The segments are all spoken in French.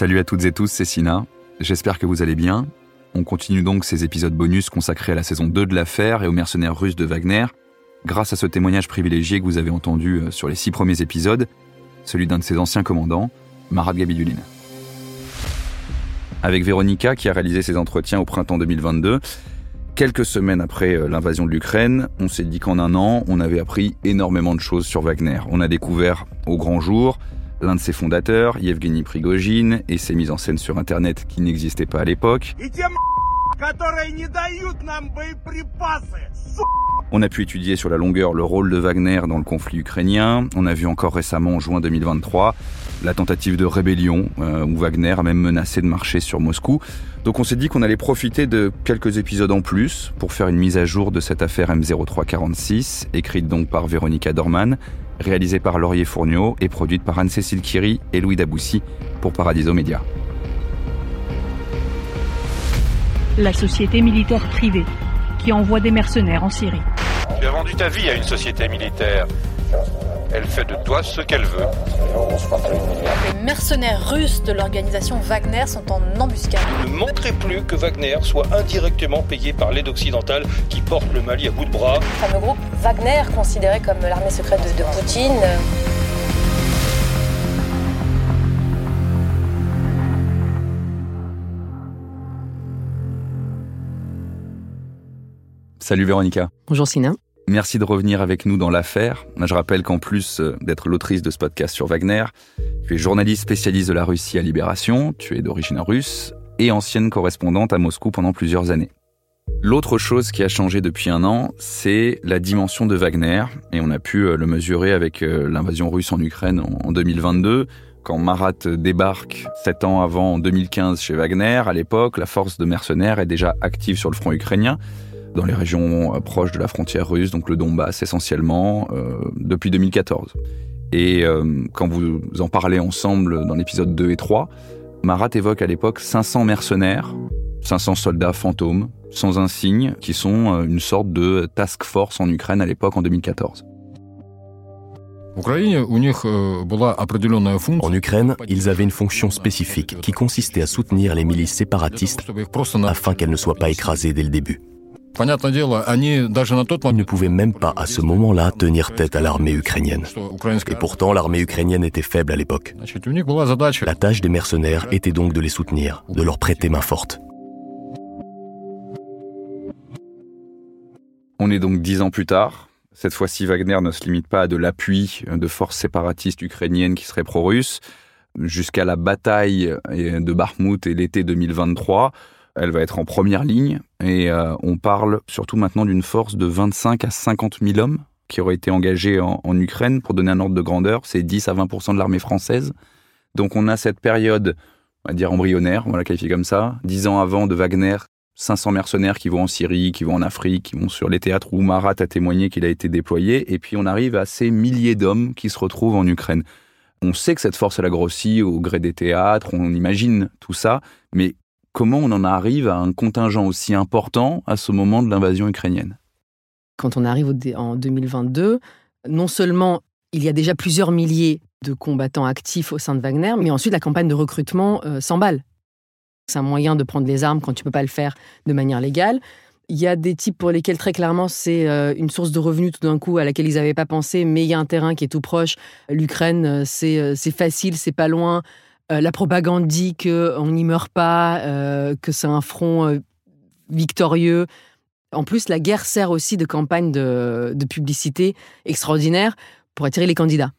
Salut à toutes et tous, c'est Sina. J'espère que vous allez bien. On continue donc ces épisodes bonus consacrés à la saison 2 de l'affaire et aux mercenaires russes de Wagner, grâce à ce témoignage privilégié que vous avez entendu euh, sur les six premiers épisodes, celui d'un de ses anciens commandants, Marat Gabidulin. Avec Véronica, qui a réalisé ses entretiens au printemps 2022, quelques semaines après euh, l'invasion de l'Ukraine, on s'est dit qu'en un an, on avait appris énormément de choses sur Wagner. On a découvert au grand jour l'un de ses fondateurs, Yevgeny Prigogine, et ses mises en scène sur Internet qui n'existaient pas à l'époque и те которые не дают нам боеприпасы. On a pu étudier sur la longueur le rôle de Wagner dans le conflit ukrainien. On a vu encore récemment, en juin 2023, la tentative de rébellion, euh, où Wagner a même menacé de marcher sur Moscou. Donc on s'est dit qu'on allait profiter de quelques épisodes en plus pour faire une mise à jour de cette affaire M0346, écrite donc par Véronica Dorman, réalisée par Laurier Fourniot et produite par Anne-Cécile Kiri et Louis Daboussi pour Paradiso Media. La société militaire privée qui envoie des mercenaires en Syrie. Tu as vendu ta vie à une société militaire. Elle fait de toi ce qu'elle veut. Les mercenaires russes de l'organisation Wagner sont en embuscade. Ne manquerait plus que Wagner soit indirectement payé par l'aide occidentale qui porte le Mali à bout de bras. Le fameux groupe Wagner, considéré comme l'armée secrète de, de Poutine. Salut Véronica. Bonjour Sina. Merci de revenir avec nous dans l'affaire. Je rappelle qu'en plus euh, d'être l'autrice de ce podcast sur Wagner, tu es journaliste spécialiste de la Russie à Libération, tu es d'origine russe et ancienne correspondante à Moscou pendant plusieurs années. L'autre chose qui a changé depuis un an, c'est la dimension de Wagner, et on a pu euh, le mesurer avec euh, l'invasion russe en Ukraine en 2022, quand Marat débarque sept ans avant, en 2015, chez Wagner. À l'époque, la force de mercenaires est déjà active sur le front ukrainien dans les régions euh, proches de la frontière russe, donc le Donbass essentiellement, euh, depuis 2014. Et euh, quand vous en parlez ensemble dans l'épisode 2 et 3, Marat évoque à l'époque 500 mercenaires, 500 soldats fantômes, sans insigne, qui sont une sorte de task force en Ukraine à l'époque en 2014. En Ukraine, ils avaient une fonction spécifique qui consistait à soutenir les milices séparatistes afin qu'elles ne soient pas écrasées dès le début. Ils ne pouvaient même pas à ce moment-là tenir tête à l'armée ukrainienne. Et pourtant, l'armée ukrainienne était faible à l'époque. La tâche des mercenaires était donc de les soutenir, de leur prêter main forte. On est donc dix ans plus tard. Cette fois-ci, Wagner ne se limite pas à de l'appui de forces séparatistes ukrainiennes qui seraient pro-russes. Jusqu'à la bataille de Bakhmut et l'été 2023, elle va être en première ligne et euh, on parle surtout maintenant d'une force de 25 à 50 000 hommes qui auraient été engagés en, Ukraine. Pour donner un ordre de grandeur, c'est 10 à 20 de l'armée française. Donc on a cette période, on va dire embryonnaire, on va la qualifier comme ça, dix ans avant de Wagner, 500 mercenaires qui vont en Syrie, qui vont en Afrique, qui vont sur les théâtres où Marat a témoigné qu'il a été déployé, et puis on arrive à ces milliers d'hommes qui se retrouvent en Ukraine. On sait que cette force, elle a grossi au gré des théâtres, on imagine tout ça, mais comment on en arrive à un contingent aussi important à ce moment de l'invasion ukrainienne? Quand on arrive en 2022, non seulement il y a déjà plusieurs milliers de combattants actifs au sein de Wagner, mais ensuite la campagne de recrutement euh, s'emballe. C'est un moyen de prendre les armes quand tu peux pas le faire de manière légale. Il y a des types pour lesquels très clairement c'est euh, une source de revenus tout d'un coup à laquelle ils n'avaient pas pensé, mais il y a un terrain qui est tout proche. L'Ukraine, euh, c'est facile, c'est pas loin. Euh, la propagande dit qu'on n'y meurt pas, euh, que c'est un front euh, victorieux. En plus, la guerre sert aussi de campagne de, publicité extraordinaire pour attirer les candidats.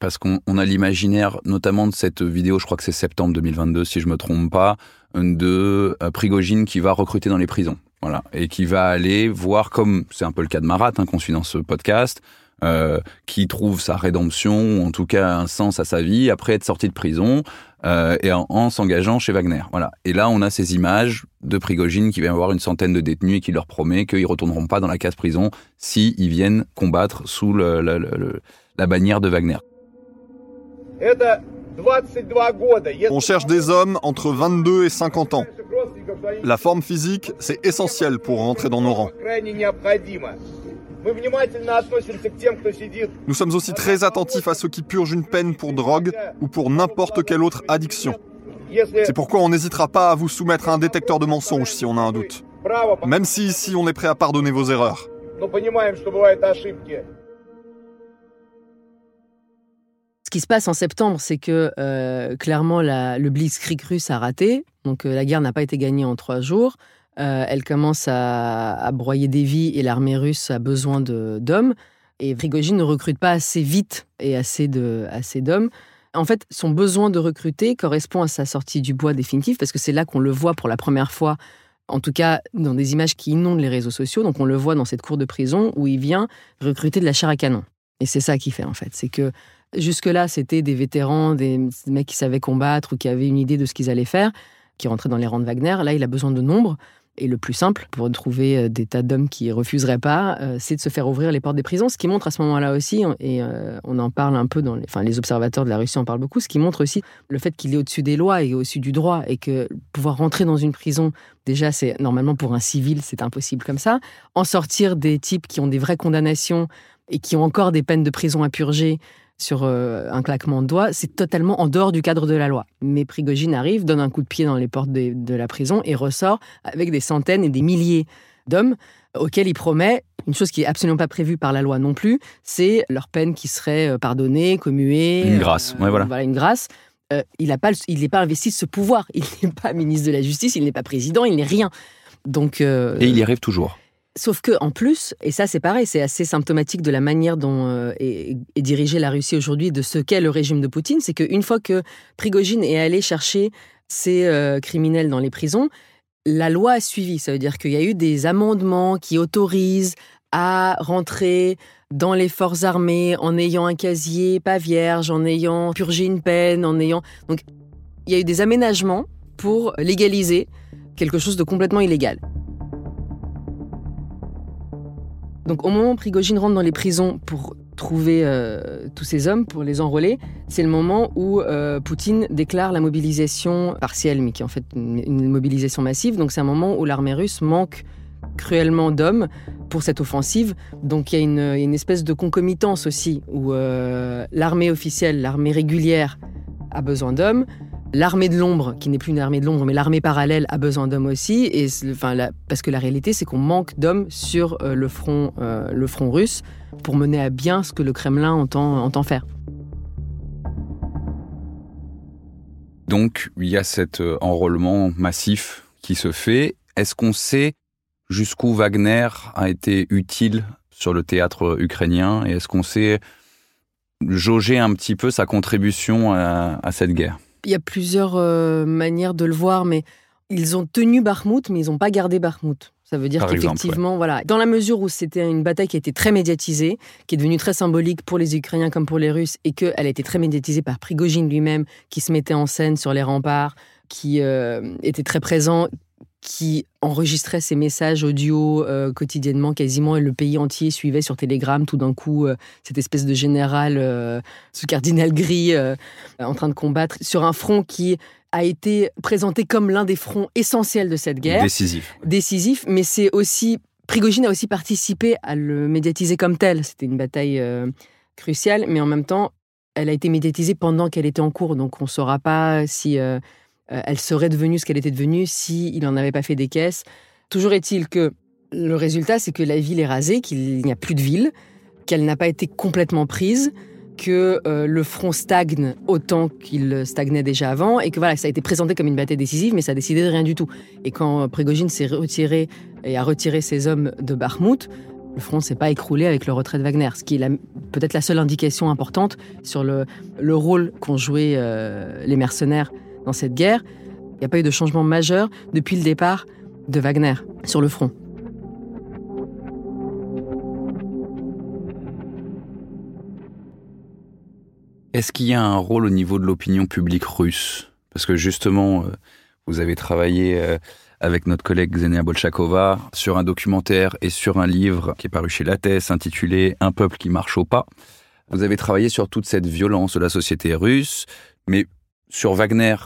parce qu'on a l'imaginaire, notamment de cette vidéo, je crois que c'est septembre 2022, si je me trompe pas, de Prigogine qui va recruter dans les prisons. Voilà. Et qui va aller voir, comme c'est un peu le cas de Marat, hein, qu'on suit dans ce podcast, euh, qui trouve sa rédemption, ou en tout cas un sens à sa vie, après être sorti de prison, euh, et en, s'engageant chez Wagner. Voilà. Et là, on a ces images de Prigogine qui vient avoir une centaine de détenus et qui leur promet qu'ils retourneront pas dans la case prison s'ils ils viennent combattre sous le, la bannière de Wagner. On cherche des hommes entre 22 et 50 ans. La forme physique, c'est essentiel pour rentrer dans nos rangs. Nous sommes aussi très attentifs à ceux qui purgent une peine pour drogue ou pour n'importe quelle autre addiction. C'est pourquoi on n'hésitera pas à vous soumettre à un détecteur de mensonges si on a un doute. Même si ici on est prêt à pardonner vos erreurs. Ce qui se passe en septembre, c'est que euh, clairement le Blitzkrieg russe a raté, donc euh, la guerre n'a pas été gagnée en trois jours. Euh, elle commence à, broyer des vies et l'armée russe a besoin d'hommes. Et Prigogine ne recrute pas assez vite et assez d'hommes. En fait, son besoin de recruter correspond à sa sortie du bois définitive, parce que c'est là qu'on le voit pour la première fois, en tout cas dans des images qui inondent les réseaux sociaux. Donc on le voit dans cette cour de prison où il vient recruter de la chair à canon. Et c'est ça qu'il fait en fait. C'est que jusque-là, c'était des vétérans, des mecs qui savaient combattre ou qui avaient une idée de ce qu'ils allaient faire, qui rentraient dans les rangs de Wagner. Là, il a besoin de nombre. Et le plus simple pour trouver euh, des tas d'hommes qui refuseraient pas, euh, c'est de se faire ouvrir les portes des prisons. Ce qui montre à ce moment-là aussi, et euh, on en parle un peu dans les, enfin, les observateurs de la Russie en parlent beaucoup, ce qui montre aussi le fait qu'il est au-dessus des lois et au-dessus du droit et que pouvoir rentrer dans une prison, déjà, c'est normalement pour un civil, c'est impossible comme ça. En sortir des types qui ont des vraies condamnations et qui ont encore des peines de prison à purger, sur euh, un claquement de doigts, c'est totalement en dehors du cadre de la loi. Mais Prigogine arrive, donne un coup de pied dans les portes de, la prison et ressort avec des centaines et des milliers d'hommes auxquels il promet une chose qui est absolument pas prévue par la loi non plus, c'est leur peine qui serait euh, pardonnée, commuée. Une grâce, ouais, voilà. Voilà, une grâce. Euh, il n'est pas, pas investi de ce pouvoir. Il n'est pas ministre de la Justice, il n'est pas président, il n'est rien. Donc. Et il y arrive toujours. Sauf que en plus, et ça c'est pareil, c'est assez symptomatique de la manière dont euh, est, dirigée la Russie aujourd'hui, de ce qu'est le régime de Poutine, c'est qu'une fois que Prigogine est allé chercher ces euh, criminels dans les prisons, la loi a suivi. Ça veut dire qu'il y a eu des amendements qui autorisent à rentrer dans les forces armées en ayant un casier pas vierge, en ayant purgé une peine, en ayant... Donc il y a eu des aménagements pour légaliser quelque chose de complètement illégal. Donc au moment où Prigogine rentre dans les prisons pour trouver euh, tous ces hommes, pour les enrôler, c'est le moment où euh, Poutine déclare la mobilisation partielle, mais qui est en fait une, mobilisation massive. Donc c'est un moment où l'armée russe manque cruellement d'hommes pour cette offensive. Donc il y a une, espèce de concomitance aussi, où euh, l'armée officielle, l'armée régulière a besoin d'hommes, L'armée de l'ombre, qui n'est plus une armée de l'ombre, mais l'armée parallèle a besoin d'hommes aussi, parce que la réalité, c'est qu'on manque d'hommes sur euh, le, front, euh, le front russe pour mener à bien ce que le Kremlin entend, entend faire. Donc, il y a cet euh, enrôlement massif qui se fait. Est-ce qu'on sait jusqu'où Wagner a été utile sur le théâtre ukrainien? Et est-ce qu'on sait jauger un petit peu sa contribution à cette guerre? Il y a plusieurs euh, manières de le voir, mais ils ont tenu Bakhmut, mais ils n'ont pas gardé Bakhmut. Ça veut dire qu'effectivement, voilà, dans la mesure où c'était une bataille qui a été très médiatisée, qui est devenue très symbolique pour les Ukrainiens comme pour les Russes, et qu'elle a été très médiatisée par Prigogine lui-même, qui se mettait en scène sur les remparts, qui euh, était très présent, qui enregistrait ses messages audio euh, quotidiennement, quasiment, et le pays entier suivait sur Telegram tout d'un coup euh, cette espèce de général, euh, ce cardinal gris, en train de combattre sur un front qui a été présenté comme l'un des fronts essentiels de cette guerre. Décisif. Décisif, mais c'est aussi. Prigogine a aussi participé à le médiatiser comme tel. C'était une bataille cruciale, mais en même temps, elle a été médiatisée pendant qu'elle était en cours, donc on ne saura pas si euh, elle serait devenue ce qu'elle était devenue s'il il n'en avait pas fait des caisses. Toujours est-il que le résultat, c'est que la ville est rasée, qu'il n'y a plus de ville, qu'elle n'a pas été complètement prise, que euh, le front stagne autant qu'il stagnait déjà avant, et que voilà, ça a été présenté comme une bataille décisive, mais ça a décidé de rien du tout. Et quand Prégogine s'est retiré et a retiré ses hommes de Bakhmut, Le front s'est pas écroulé avec le retrait de Wagner, ce qui est peut-être la seule indication importante sur le, le rôle qu'ont joué euh, les mercenaires dans cette guerre. Il n'y a pas eu de changement majeur depuis le départ de Wagner sur le front. Est-ce qu'il y a un rôle au niveau de l'opinion publique russe? Parce que justement, euh, vous avez travaillé euh, avec notre collègue Xenia Bolchakova sur un documentaire et sur un livre qui est paru chez Lattès intitulé Un peuple qui marche au pas. Vous avez travaillé sur toute cette violence de la société russe, mais sur Wagner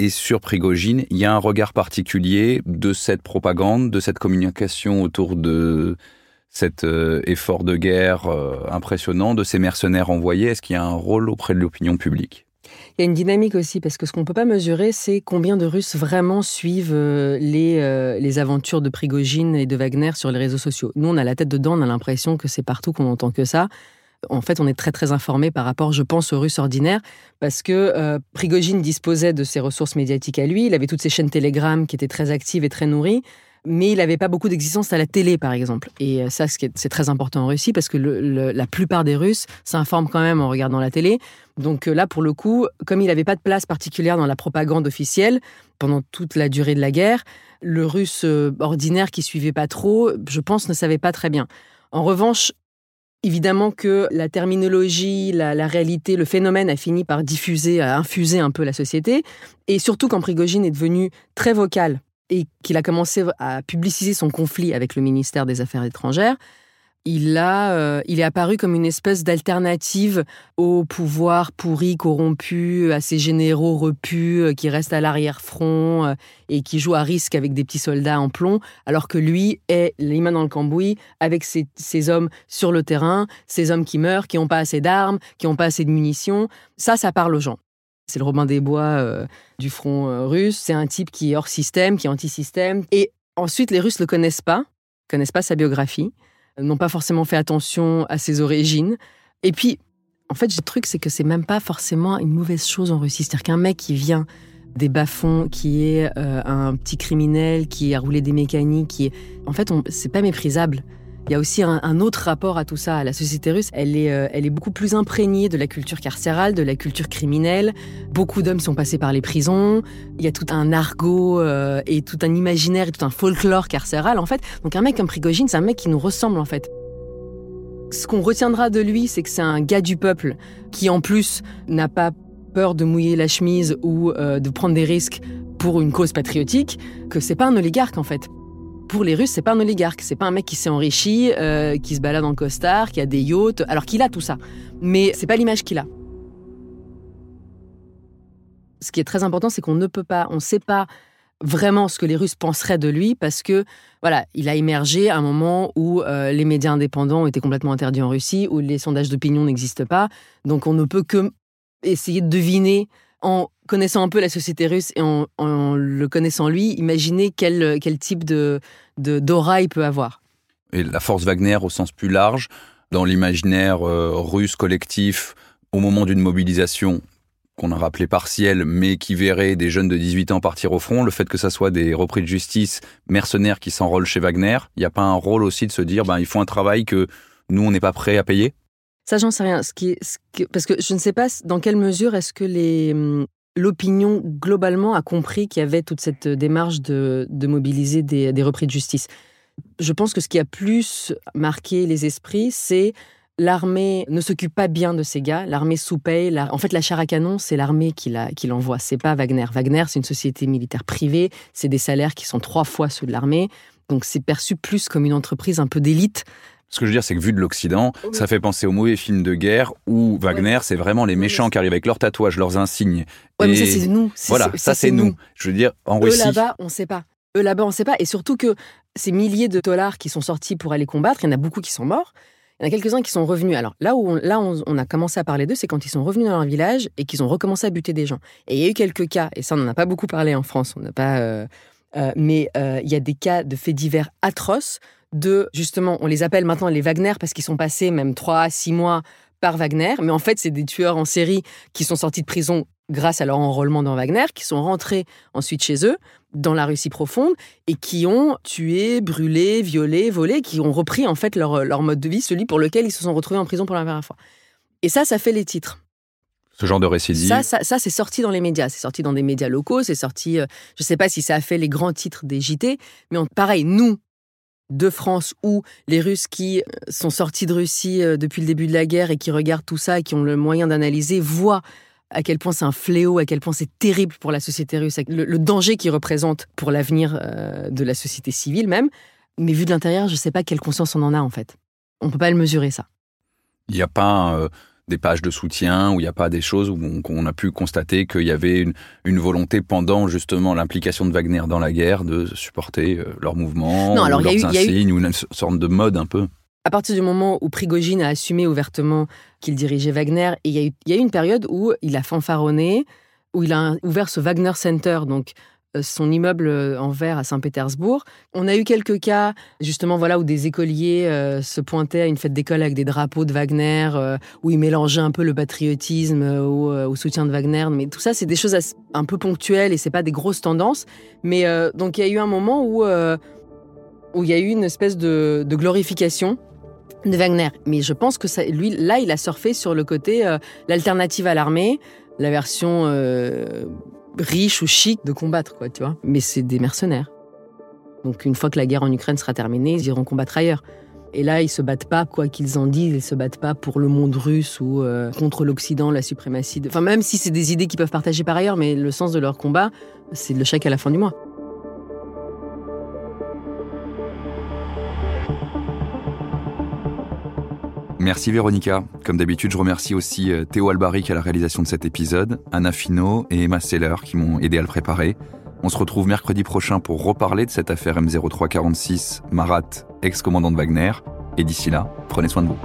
et sur Prigogine, il y a un regard particulier de cette propagande, de cette communication autour de cet euh, effort de guerre euh, impressionnant, de ces mercenaires envoyés. Est-ce qu'il y a un rôle auprès de l'opinion publique? Il y a une dynamique aussi, parce que ce qu'on ne peut pas mesurer, c'est combien de Russes vraiment suivent euh, les, les aventures de Prigogine et de Wagner sur les réseaux sociaux. Nous, on a la tête dedans, on a l'impression que c'est partout qu'on entend que ça. En fait, on est très très informé par rapport, je pense, aux Russes ordinaires, parce que euh, Prigogine disposait de ses ressources médiatiques à lui, il avait toutes ses chaînes Telegram qui étaient très actives et très nourries mais il n'avait pas beaucoup d'existence à la télé, par exemple. Et euh, ça, c'est très important en Russie parce que la plupart des Russes s'informent quand même en regardant la télé. Donc euh, là, pour le coup, comme il n'avait pas de place particulière dans la propagande officielle pendant toute la durée de la guerre, le Russe euh, ordinaire qui suivait pas trop, je pense, ne savait pas très bien. En revanche, Évidemment que la terminologie, la, réalité, le phénomène a fini par diffuser, à infuser un peu la société. Et surtout quand Prigogine est devenu très vocal et qu'il a commencé à publiciser son conflit avec le ministère des Affaires étrangères, il, a, euh, il est apparu comme une espèce d'alternative au pouvoir pourri, corrompu, à ces généraux repus euh, qui restent à l'arrière-front euh, et qui jouent à risque avec des petits soldats en plomb, alors que lui est les mains dans le cambouis avec ces hommes sur le terrain, ces hommes qui meurent, qui n'ont pas assez d'armes, qui n'ont pas assez de munitions. Ça, ça parle aux gens. C'est le Robin des Bois du front russe. C'est un type qui est hors système, qui est anti-système. Et ensuite, les Russes ne le connaissent pas, connaissent pas sa biographie, n'ont pas forcément fait attention à ses origines. Et puis, en fait, le truc, c'est que c'est même pas forcément une mauvaise chose en Russie. C'est-à-dire qu'un mec qui vient des bas-fonds, qui est euh, un petit criminel, qui a roulé des mécaniques, qui est... En fait, c'est pas méprisable. Il y a aussi un, autre rapport à tout ça. La société russe, elle est, euh, elle est beaucoup plus imprégnée de la culture carcérale, de la culture criminelle. Beaucoup d'hommes sont passés par les prisons. Il y a tout un argot euh, et tout un imaginaire et tout un folklore carcéral, en fait. Donc un mec comme Prigogine, c'est un mec qui nous ressemble, en fait. Ce qu'on retiendra de lui, c'est que c'est un gars du peuple qui, en plus, n'a pas peur de mouiller la chemise ou euh, de prendre des risques pour une cause patriotique, que c'est pas un oligarque, en fait pour les Russes, c'est pas un oligarque, c'est pas un mec qui s'est enrichi, euh, qui se balade en costard, qui a des yachts, alors qu'il a tout ça. Mais c'est pas l'image qu'il a. Ce qui est très important, c'est qu'on ne peut pas, on ne sait pas vraiment ce que les Russes penseraient de lui parce que voilà, il a émergé à un moment où euh, les médias indépendants étaient complètement interdits en Russie, où les sondages d'opinion n'existent pas. Donc on ne peut que essayer de deviner en connaissant un peu la société russe et en, le connaissant lui, imaginer quel, quel type de, d'aura il peut avoir. Et la force Wagner au sens plus large, dans l'imaginaire euh, russe collectif, au moment d'une mobilisation qu'on a rappelé partielle, mais qui verrait des jeunes de 18 ans partir au front, le fait que ça soit des repris de justice mercenaires qui s'enrôlent chez Wagner, il n'y a pas un rôle aussi de se dire, ben, il faut un travail que nous, on n'est pas prêt à payer? Ça, j'en sais rien. Ce qui parce que je ne sais pas dans quelle mesure est-ce que les, hum, l'opinion globalement a compris qu'il y avait toute cette démarche de, mobiliser des, repris de justice. Je pense que ce qui a plus marqué les esprits, c'est l'armée ne s'occupe pas bien de ces gars, l'armée sous-paye. En fait, la chair à canon, c'est l'armée qui, l'envoie, c'est pas Wagner. Wagner, c'est une société militaire privée, c'est des salaires qui sont trois fois ceux de l'armée, donc c'est perçu plus comme une entreprise un peu d'élite ce que je veux dire, c'est que vu de l'Occident, ça fait penser aux mauvais films de guerre où Wagner, c'est vraiment les méchants qui arrivent avec leurs tatouages, leurs insignes. Ouais, mais ça, c'est nous. Voilà, ça, c'est nous. Je veux dire, en Russie. Eux là-bas, on ne sait pas. Eux là-bas, on ne sait pas. Et surtout que ces milliers de dollars qui sont sortis pour aller combattre, il y en a beaucoup qui sont morts. Il y en a quelques-uns qui sont revenus. Alors là où on, là on, a commencé à parler d'eux, c'est quand ils sont revenus dans leur village et qu'ils ont recommencé à buter des gens. Et il y a eu quelques cas, et ça on n'en a pas beaucoup parlé en France, on n'a pas, euh, euh, mais euh, il y a des cas de faits divers atroces de, justement, on les appelle maintenant les Wagner parce qu'ils sont passés même 3 6 mois par Wagner, mais en fait, c'est des tueurs en série qui sont sortis de prison grâce à leur enrôlement dans Wagner, qui sont rentrés ensuite chez eux, dans la Russie profonde et qui ont tué, brûlé, violé, volé, qui ont repris en fait leur, leur mode de vie, celui pour lequel ils se sont retrouvés en prison pour la première fois. Et ça, ça fait les titres. Ce genre de récidive. Ça, ça, ça c'est sorti dans les médias. C'est sorti dans des médias locaux. C'est sorti. euh, je ne sais pas si ça a fait les grands titres des JT, mais on- pareil, nous de France ou les Russes qui euh, sont sortis de Russie euh, depuis le début de la guerre et qui regardent tout ça et qui ont le moyen d'analyser voient à quel point c'est un fléau, à quel point c'est terrible pour la société russe, le, danger qu'il représente pour l'avenir euh, de la société civile même. Mais vu de l'intérieur, je ne sais pas quelle conscience on en a en fait. On peut pas le mesurer ça. Il n'y a pas des pages de soutien, où il n'y a pas des choses où on, qu'on a pu constater qu'il y avait une, une volonté pendant justement l'implication de Wagner dans la guerre de supporter euh, leurs mouvements, Non, alors, ou leurs eu- eu- insignes, ou une sorte de mode un peu. à partir du moment où Prigogine a assumé ouvertement qu'il dirigeait Wagner, et il y, a eu, il y a eu une période où il a fanfaronné, où il a ouvert ce Wagner Center, donc son immeuble euh, en verre à Saint-Pétersbourg. On a eu quelques cas, justement, voilà, où des écoliers euh, se pointaient à une fête d'école avec des drapeaux de Wagner, euh, où ils mélangeaient un peu le patriotisme euh, au, euh, soutien de Wagner. Mais tout ça, c'est des choses un peu ponctuelles et c'est pas des grosses tendances. Mais euh, donc, il y a eu un moment où, euh, où il y a eu une espèce de, glorification de Wagner. Mais je pense que lui, là, il a surfé sur le côté euh, l'alternative à l'armée, la version euh, riche ou chic de combattre, quoi, tu vois. Mais c'est des mercenaires. Donc une fois que la guerre en Ukraine sera terminée, ils iront combattre ailleurs. Et là, ils se battent pas, quoi qu'ils en disent, ils se battent pas pour le monde russe ou euh, contre l'Occident, la suprématie. De... Enfin, même si c'est des idées qu'ils peuvent partager par ailleurs, mais le sens de leur combat, c'est le chèque à la fin du mois. Merci Véronica. Comme d'habitude, je remercie aussi euh, Théo Albaric à la réalisation de cet épisode, Anna Finot et Emma Seller qui m'ont aidé à le préparer. On se retrouve mercredi prochain pour reparler de cette affaire M0346 Marat, ex-commandant de Wagner. Et d'ici là, prenez soin de vous.